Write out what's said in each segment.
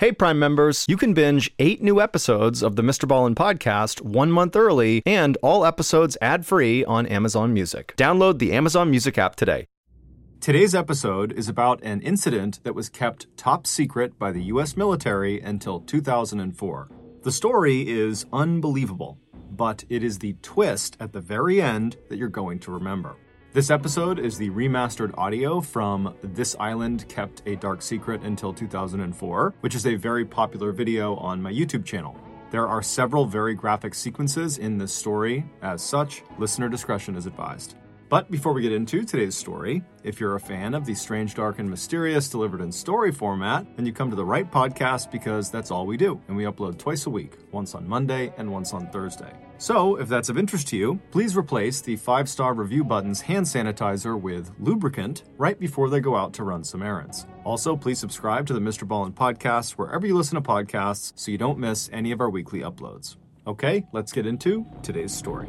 Hey, Prime members, you can binge eight new episodes of the Mr. Ballen podcast one month early and all episodes ad free on Amazon Music. Download the Amazon Music app today. Today's episode is about an incident that was kept top secret by the U.S. military until 2004. The story is unbelievable, but it is the twist at the very end that you're going to remember. This episode is the remastered audio from This Island Kept a Dark Secret Until 2004, which is a very popular video on my YouTube channel. There are several very graphic sequences in this story. As such, listener discretion is advised. But before we get into today's story, if you're a fan of the strange, dark, and mysterious delivered in story format, then you come to the right podcast because that's all we do. And we upload twice a week, once on Monday and once on Thursday. So, if that's of interest to you, please replace the five star review button's hand sanitizer with lubricant right before they go out to run some errands. Also, please subscribe to the Mr. Ballen podcast wherever you listen to podcasts so you don't miss any of our weekly uploads. Okay, let's get into today's story.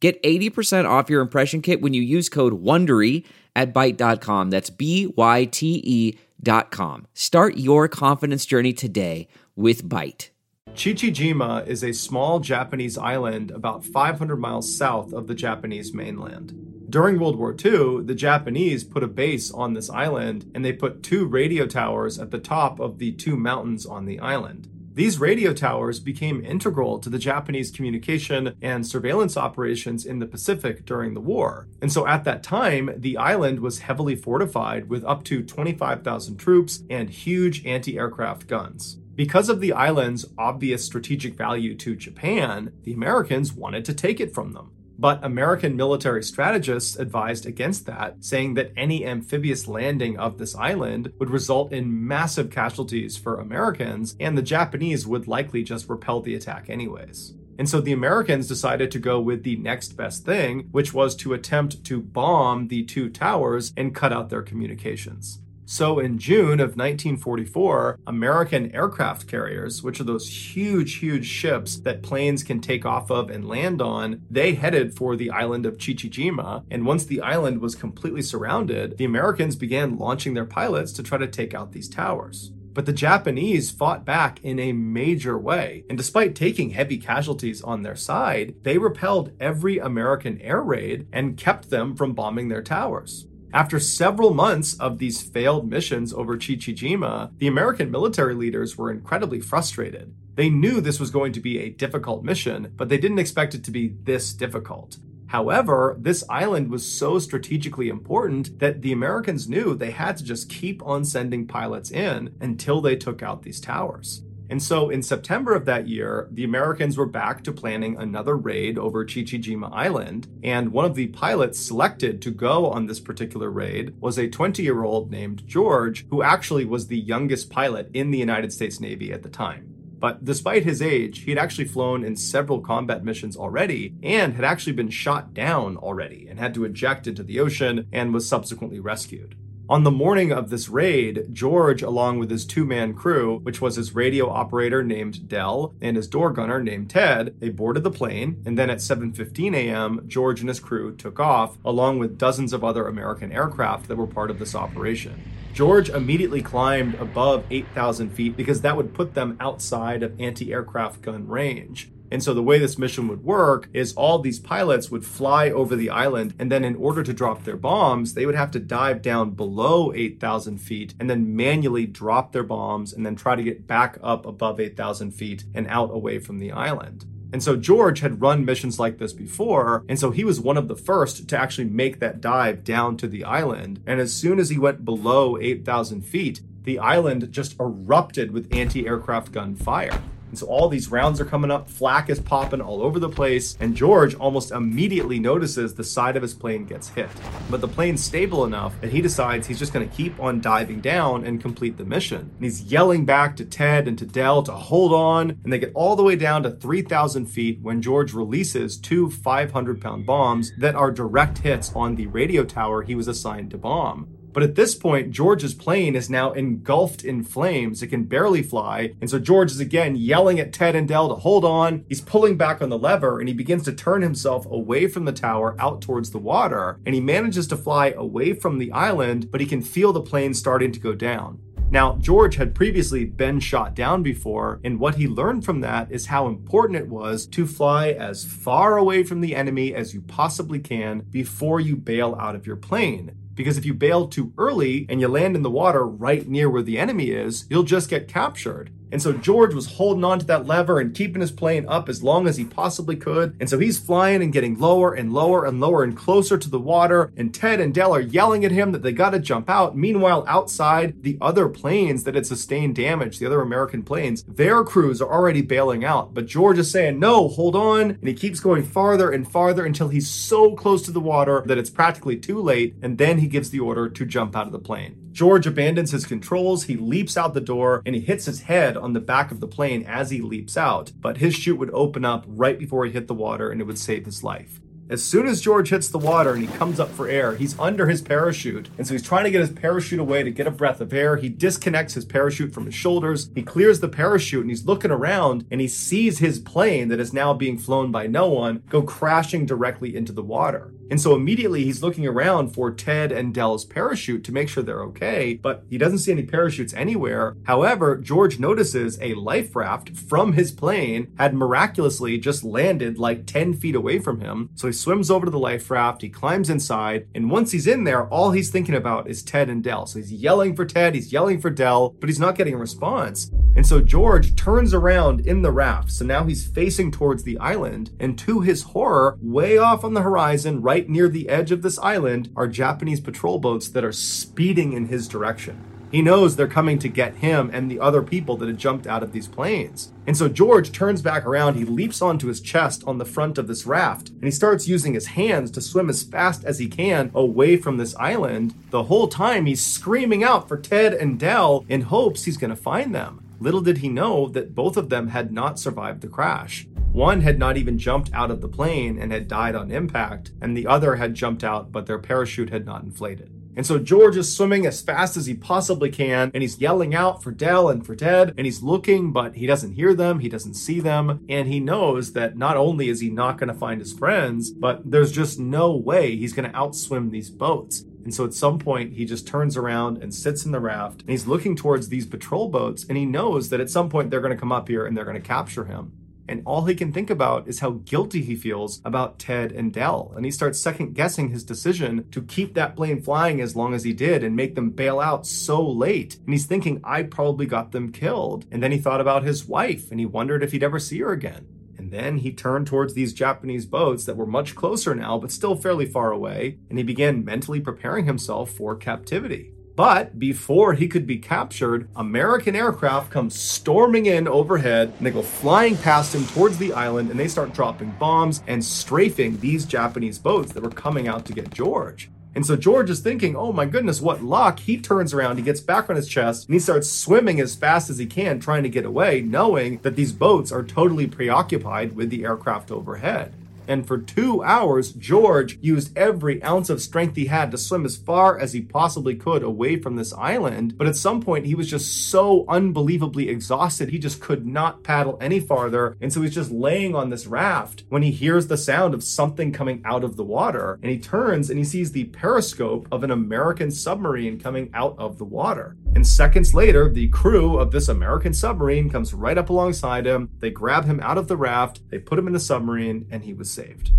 Get 80% off your impression kit when you use code WONDERY at Byte.com. That's B-Y-T-E dot com. Start your confidence journey today with Byte. Chichijima is a small Japanese island about 500 miles south of the Japanese mainland. During World War II, the Japanese put a base on this island and they put two radio towers at the top of the two mountains on the island. These radio towers became integral to the Japanese communication and surveillance operations in the Pacific during the war. And so at that time, the island was heavily fortified with up to 25,000 troops and huge anti aircraft guns. Because of the island's obvious strategic value to Japan, the Americans wanted to take it from them. But American military strategists advised against that, saying that any amphibious landing of this island would result in massive casualties for Americans, and the Japanese would likely just repel the attack anyways. And so the Americans decided to go with the next best thing, which was to attempt to bomb the two towers and cut out their communications. So in June of 1944, American aircraft carriers, which are those huge, huge ships that planes can take off of and land on, they headed for the island of Chichijima. And once the island was completely surrounded, the Americans began launching their pilots to try to take out these towers. But the Japanese fought back in a major way. And despite taking heavy casualties on their side, they repelled every American air raid and kept them from bombing their towers. After several months of these failed missions over Chichijima, the American military leaders were incredibly frustrated. They knew this was going to be a difficult mission, but they didn't expect it to be this difficult. However, this island was so strategically important that the Americans knew they had to just keep on sending pilots in until they took out these towers. And so in September of that year, the Americans were back to planning another raid over Chichijima Island. And one of the pilots selected to go on this particular raid was a 20 year old named George, who actually was the youngest pilot in the United States Navy at the time. But despite his age, he had actually flown in several combat missions already and had actually been shot down already and had to eject into the ocean and was subsequently rescued. On the morning of this raid, George, along with his two man crew, which was his radio operator named Dell and his door gunner named Ted, they boarded the plane. And then at 7:15 a.m., George and his crew took off, along with dozens of other American aircraft that were part of this operation. George immediately climbed above 8,000 feet because that would put them outside of anti aircraft gun range. And so the way this mission would work is all these pilots would fly over the island, and then in order to drop their bombs, they would have to dive down below 8,000 feet and then manually drop their bombs and then try to get back up above 8,000 feet and out away from the island. And so George had run missions like this before, and so he was one of the first to actually make that dive down to the island. And as soon as he went below 8,000 feet, the island just erupted with anti aircraft gun fire. And so all these rounds are coming up, flak is popping all over the place, and George almost immediately notices the side of his plane gets hit. But the plane's stable enough that he decides he's just going to keep on diving down and complete the mission. And he's yelling back to Ted and to Dell to hold on, and they get all the way down to 3,000 feet when George releases two 500 pound bombs that are direct hits on the radio tower he was assigned to bomb. But at this point, George's plane is now engulfed in flames. It can barely fly. And so George is again yelling at Ted and Dell to hold on. He's pulling back on the lever and he begins to turn himself away from the tower out towards the water. And he manages to fly away from the island, but he can feel the plane starting to go down. Now, George had previously been shot down before, and what he learned from that is how important it was to fly as far away from the enemy as you possibly can before you bail out of your plane because if you bail too early and you land in the water right near where the enemy is, you'll just get captured. And so George was holding on to that lever and keeping his plane up as long as he possibly could. And so he's flying and getting lower and lower and lower and closer to the water. And Ted and Dell are yelling at him that they got to jump out. Meanwhile, outside, the other planes that had sustained damage, the other American planes, their crews are already bailing out. But George is saying, no, hold on. And he keeps going farther and farther until he's so close to the water that it's practically too late. And then he gives the order to jump out of the plane. George abandons his controls, he leaps out the door, and he hits his head on the back of the plane as he leaps out. But his chute would open up right before he hit the water and it would save his life. As soon as George hits the water and he comes up for air, he's under his parachute. And so he's trying to get his parachute away to get a breath of air. He disconnects his parachute from his shoulders. He clears the parachute and he's looking around and he sees his plane that is now being flown by no one go crashing directly into the water. And so immediately he's looking around for Ted and Dell's parachute to make sure they're okay, but he doesn't see any parachutes anywhere. However, George notices a life raft from his plane had miraculously just landed like 10 feet away from him. So he swims over to the life raft, he climbs inside, and once he's in there, all he's thinking about is Ted and Dell. So he's yelling for Ted, he's yelling for Dell, but he's not getting a response. And so George turns around in the raft. So now he's facing towards the island, and to his horror, way off on the horizon, right right near the edge of this island are Japanese patrol boats that are speeding in his direction. He knows they're coming to get him and the other people that had jumped out of these planes. And so George turns back around, he leaps onto his chest on the front of this raft, and he starts using his hands to swim as fast as he can away from this island. The whole time he's screaming out for Ted and Dell in hopes he's going to find them. Little did he know that both of them had not survived the crash. One had not even jumped out of the plane and had died on impact, and the other had jumped out, but their parachute had not inflated. And so George is swimming as fast as he possibly can, and he's yelling out for Dell and for Ted, and he's looking, but he doesn't hear them, he doesn't see them, and he knows that not only is he not going to find his friends, but there's just no way he's going to outswim these boats. And so at some point, he just turns around and sits in the raft, and he's looking towards these patrol boats, and he knows that at some point they're going to come up here and they're going to capture him and all he can think about is how guilty he feels about Ted and Dell. And he starts second guessing his decision to keep that plane flying as long as he did and make them bail out so late. And he's thinking, I probably got them killed. And then he thought about his wife and he wondered if he'd ever see her again. And then he turned towards these Japanese boats that were much closer now, but still fairly far away, and he began mentally preparing himself for captivity. But before he could be captured, American aircraft come storming in overhead and they go flying past him towards the island and they start dropping bombs and strafing these Japanese boats that were coming out to get George. And so George is thinking, oh my goodness, what luck. He turns around, he gets back on his chest, and he starts swimming as fast as he can, trying to get away, knowing that these boats are totally preoccupied with the aircraft overhead. And for two hours, George used every ounce of strength he had to swim as far as he possibly could away from this island. But at some point, he was just so unbelievably exhausted, he just could not paddle any farther. And so he's just laying on this raft when he hears the sound of something coming out of the water. And he turns and he sees the periscope of an American submarine coming out of the water. And seconds later, the crew of this American submarine comes right up alongside him. They grab him out of the raft, they put him in the submarine, and he was saved.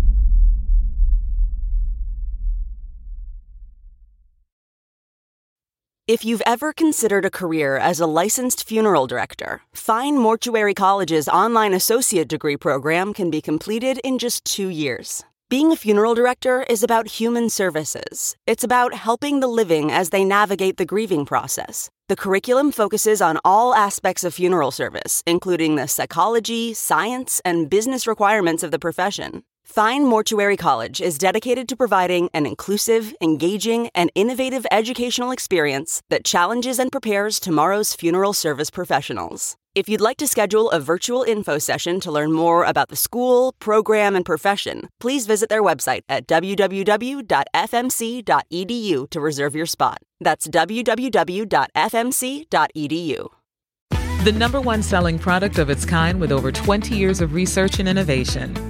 If you've ever considered a career as a licensed funeral director, Fine Mortuary College's online associate degree program can be completed in just two years. Being a funeral director is about human services. It's about helping the living as they navigate the grieving process. The curriculum focuses on all aspects of funeral service, including the psychology, science, and business requirements of the profession. Fine Mortuary College is dedicated to providing an inclusive, engaging, and innovative educational experience that challenges and prepares tomorrow's funeral service professionals. If you'd like to schedule a virtual info session to learn more about the school, program, and profession, please visit their website at www.fmc.edu to reserve your spot. That's www.fmc.edu. The number one selling product of its kind with over 20 years of research and innovation.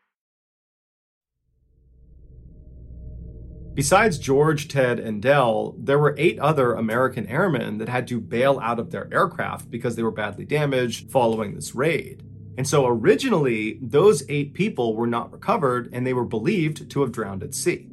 Besides George, Ted, and Dell, there were eight other American airmen that had to bail out of their aircraft because they were badly damaged following this raid. And so originally, those eight people were not recovered and they were believed to have drowned at sea.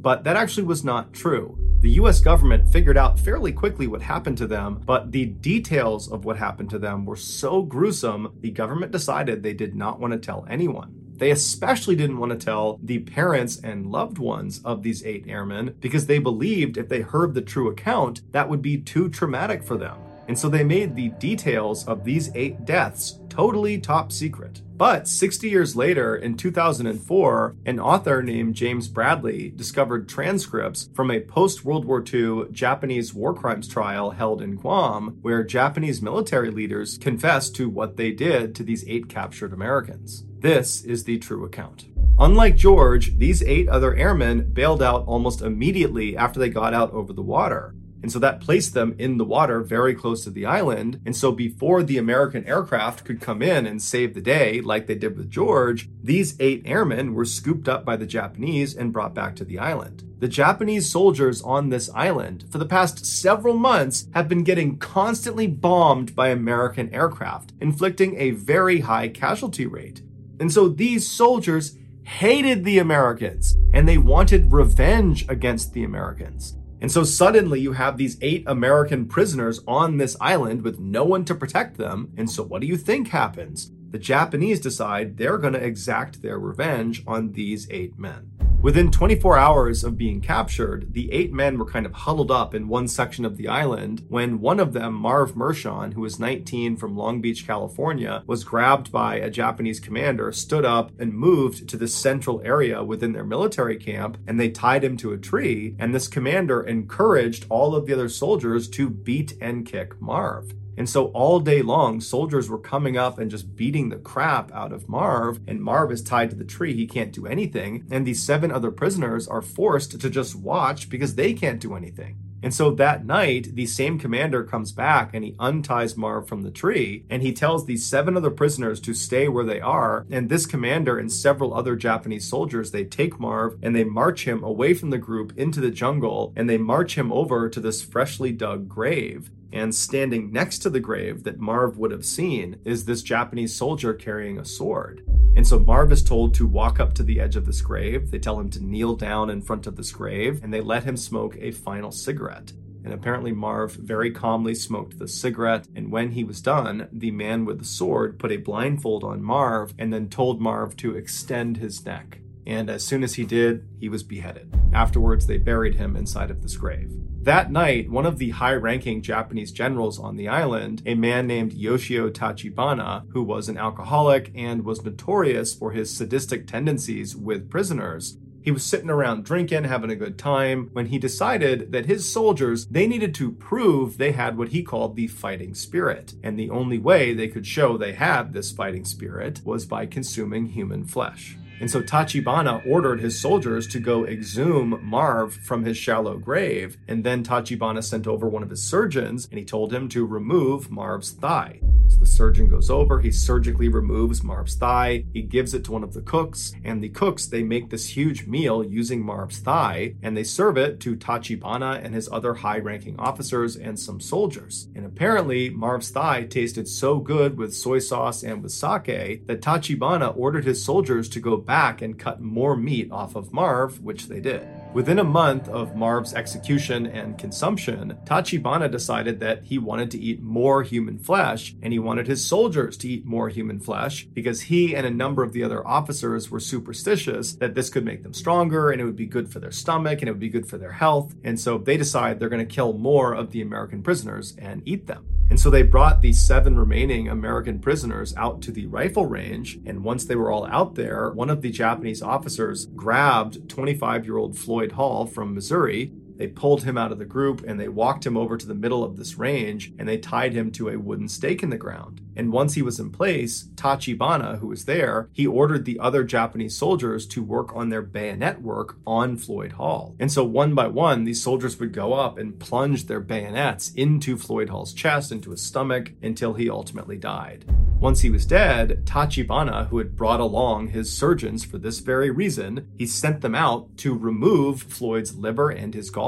But that actually was not true. The US government figured out fairly quickly what happened to them, but the details of what happened to them were so gruesome, the government decided they did not want to tell anyone. They especially didn't want to tell the parents and loved ones of these eight airmen because they believed if they heard the true account, that would be too traumatic for them. And so they made the details of these eight deaths totally top secret. But 60 years later, in 2004, an author named James Bradley discovered transcripts from a post World War II Japanese war crimes trial held in Guam, where Japanese military leaders confessed to what they did to these eight captured Americans. This is the true account. Unlike George, these eight other airmen bailed out almost immediately after they got out over the water. And so that placed them in the water very close to the island. And so before the American aircraft could come in and save the day, like they did with George, these eight airmen were scooped up by the Japanese and brought back to the island. The Japanese soldiers on this island for the past several months have been getting constantly bombed by American aircraft, inflicting a very high casualty rate. And so these soldiers hated the Americans and they wanted revenge against the Americans. And so suddenly you have these eight American prisoners on this island with no one to protect them. And so what do you think happens? The Japanese decide they're going to exact their revenge on these eight men. Within 24 hours of being captured, the eight men were kind of huddled up in one section of the island when one of them, Marv Mershon, who was 19 from Long Beach, California, was grabbed by a Japanese commander, stood up, and moved to the central area within their military camp, and they tied him to a tree. And this commander encouraged all of the other soldiers to beat and kick Marv. And so all day long, soldiers were coming up and just beating the crap out of Marv. And Marv is tied to the tree. He can't do anything. And these seven other prisoners are forced to just watch because they can't do anything. And so that night, the same commander comes back and he unties Marv from the tree and he tells these seven other prisoners to stay where they are. And this commander and several other Japanese soldiers, they take Marv and they march him away from the group into the jungle and they march him over to this freshly dug grave. And standing next to the grave that Marv would have seen is this Japanese soldier carrying a sword. And so Marv is told to walk up to the edge of this grave. They tell him to kneel down in front of this grave and they let him smoke a final cigarette. And apparently, Marv very calmly smoked the cigarette. And when he was done, the man with the sword put a blindfold on Marv and then told Marv to extend his neck. And as soon as he did, he was beheaded. Afterwards, they buried him inside of this grave. That night, one of the high ranking Japanese generals on the island, a man named Yoshio Tachibana, who was an alcoholic and was notorious for his sadistic tendencies with prisoners, he was sitting around drinking, having a good time, when he decided that his soldiers, they needed to prove they had what he called the fighting spirit. And the only way they could show they had this fighting spirit was by consuming human flesh. And so Tachibana ordered his soldiers to go exhume Marv from his shallow grave. And then Tachibana sent over one of his surgeons and he told him to remove Marv's thigh. So the surgeon goes over, he surgically removes Marv's thigh, he gives it to one of the cooks, and the cooks they make this huge meal using Marv's thigh, and they serve it to Tachibana and his other high-ranking officers and some soldiers. And apparently, Marv's thigh tasted so good with soy sauce and with sake that Tachibana ordered his soldiers to go back and cut more meat off of Marv, which they did. Within a month of Marv's execution and consumption, Tachibana decided that he wanted to eat more human flesh and he wanted his soldiers to eat more human flesh because he and a number of the other officers were superstitious that this could make them stronger and it would be good for their stomach and it would be good for their health. And so they decide they're going to kill more of the American prisoners and eat them. And so they brought the seven remaining American prisoners out to the rifle range. And once they were all out there, one of the Japanese officers grabbed 25 year old Floyd Hall from Missouri they pulled him out of the group and they walked him over to the middle of this range and they tied him to a wooden stake in the ground. And once he was in place, Tachibana, who was there, he ordered the other Japanese soldiers to work on their bayonet work on Floyd Hall. And so one by one, these soldiers would go up and plunge their bayonets into Floyd Hall's chest, into his stomach, until he ultimately died. Once he was dead, Tachibana, who had brought along his surgeons for this very reason, he sent them out to remove Floyd's liver and his gallbladder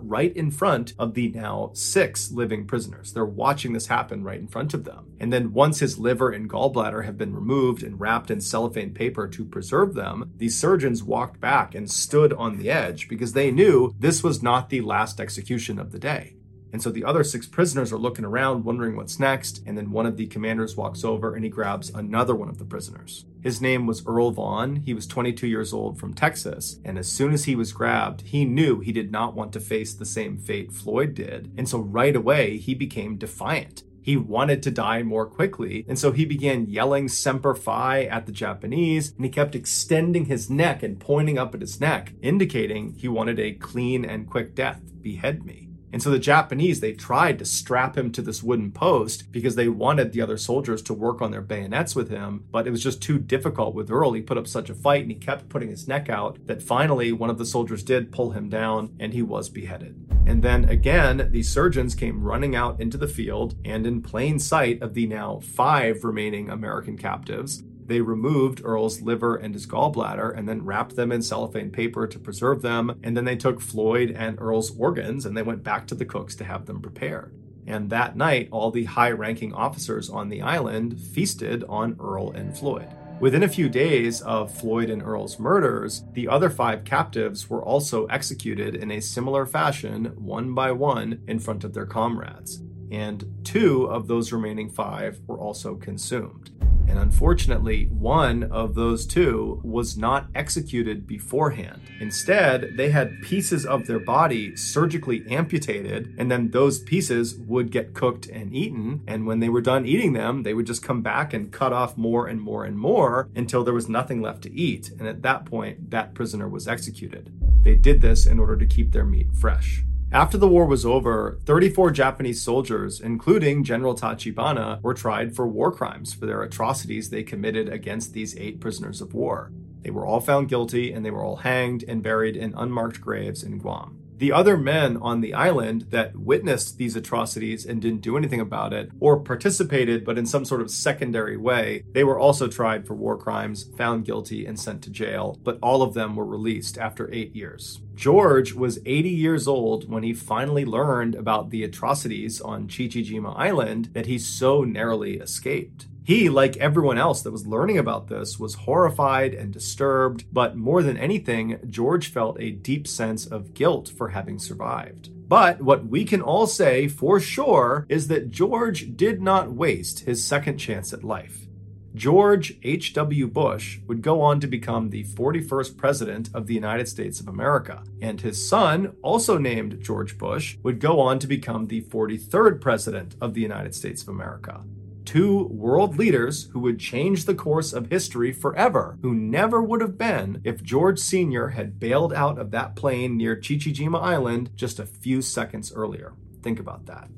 right in front of the now six living prisoners. They're watching this happen right in front of them. And then once his liver and gallbladder have been removed and wrapped in cellophane paper to preserve them, the surgeons walked back and stood on the edge because they knew this was not the last execution of the day. And so the other six prisoners are looking around, wondering what's next. And then one of the commanders walks over and he grabs another one of the prisoners. His name was Earl Vaughn. He was 22 years old from Texas. And as soon as he was grabbed, he knew he did not want to face the same fate Floyd did. And so right away, he became defiant. He wanted to die more quickly, and so he began yelling Semper Fi at the Japanese, and he kept extending his neck and pointing up at his neck, indicating he wanted a clean and quick death. Behead me. And so the Japanese, they tried to strap him to this wooden post because they wanted the other soldiers to work on their bayonets with him, but it was just too difficult with Earl. He put up such a fight and he kept putting his neck out that finally one of the soldiers did pull him down and he was beheaded. And then again, the surgeons came running out into the field and in plain sight of the now five remaining American captives, they removed Earl's liver and his gallbladder and then wrapped them in cellophane paper to preserve them. And then they took Floyd and Earl's organs and they went back to the cooks to have them prepared. And that night, all the high ranking officers on the island feasted on Earl and Floyd. Within a few days of Floyd and Earl's murders, the other five captives were also executed in a similar fashion, one by one, in front of their comrades. And two of those remaining five were also consumed. And unfortunately, one of those two was not executed beforehand. Instead, they had pieces of their body surgically amputated, and then those pieces would get cooked and eaten. And when they were done eating them, they would just come back and cut off more and more and more until there was nothing left to eat. And at that point, that prisoner was executed. They did this in order to keep their meat fresh. After the war was over, 34 Japanese soldiers, including General Tachibana, were tried for war crimes for their atrocities they committed against these eight prisoners of war. They were all found guilty and they were all hanged and buried in unmarked graves in Guam. The other men on the island that witnessed these atrocities and didn't do anything about it, or participated but in some sort of secondary way, they were also tried for war crimes, found guilty, and sent to jail, but all of them were released after eight years. George was 80 years old when he finally learned about the atrocities on Chichijima Island that he so narrowly escaped. He, like everyone else that was learning about this, was horrified and disturbed, but more than anything, George felt a deep sense of guilt for having survived. But what we can all say for sure is that George did not waste his second chance at life. George H.W. Bush would go on to become the 41st President of the United States of America, and his son, also named George Bush, would go on to become the 43rd President of the United States of America two world leaders who would change the course of history forever, who never would have been if George Sr. had bailed out of that plane near Chichijima Island just a few seconds earlier. Think about that.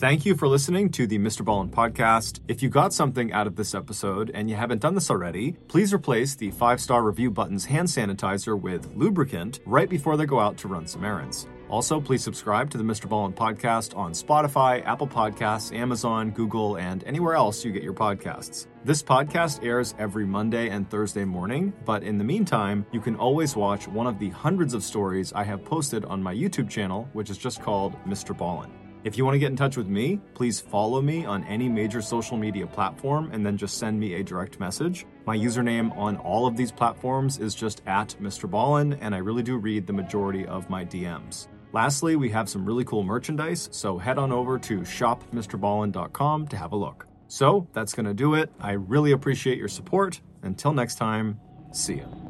Thank you for listening to the Mr. Ballen podcast. If you got something out of this episode and you haven't done this already, please replace the five star review button's hand sanitizer with lubricant right before they go out to run some errands. Also, please subscribe to the Mr. Ballen podcast on Spotify, Apple Podcasts, Amazon, Google, and anywhere else you get your podcasts. This podcast airs every Monday and Thursday morning, but in the meantime, you can always watch one of the hundreds of stories I have posted on my YouTube channel, which is just called Mr. Ballen. If you want to get in touch with me, please follow me on any major social media platform and then just send me a direct message. My username on all of these platforms is just at Mr. Ballen, and I really do read the majority of my DMs. Lastly, we have some really cool merchandise, so head on over to shopmrballen.com to have a look. So that's going to do it. I really appreciate your support. Until next time, see ya.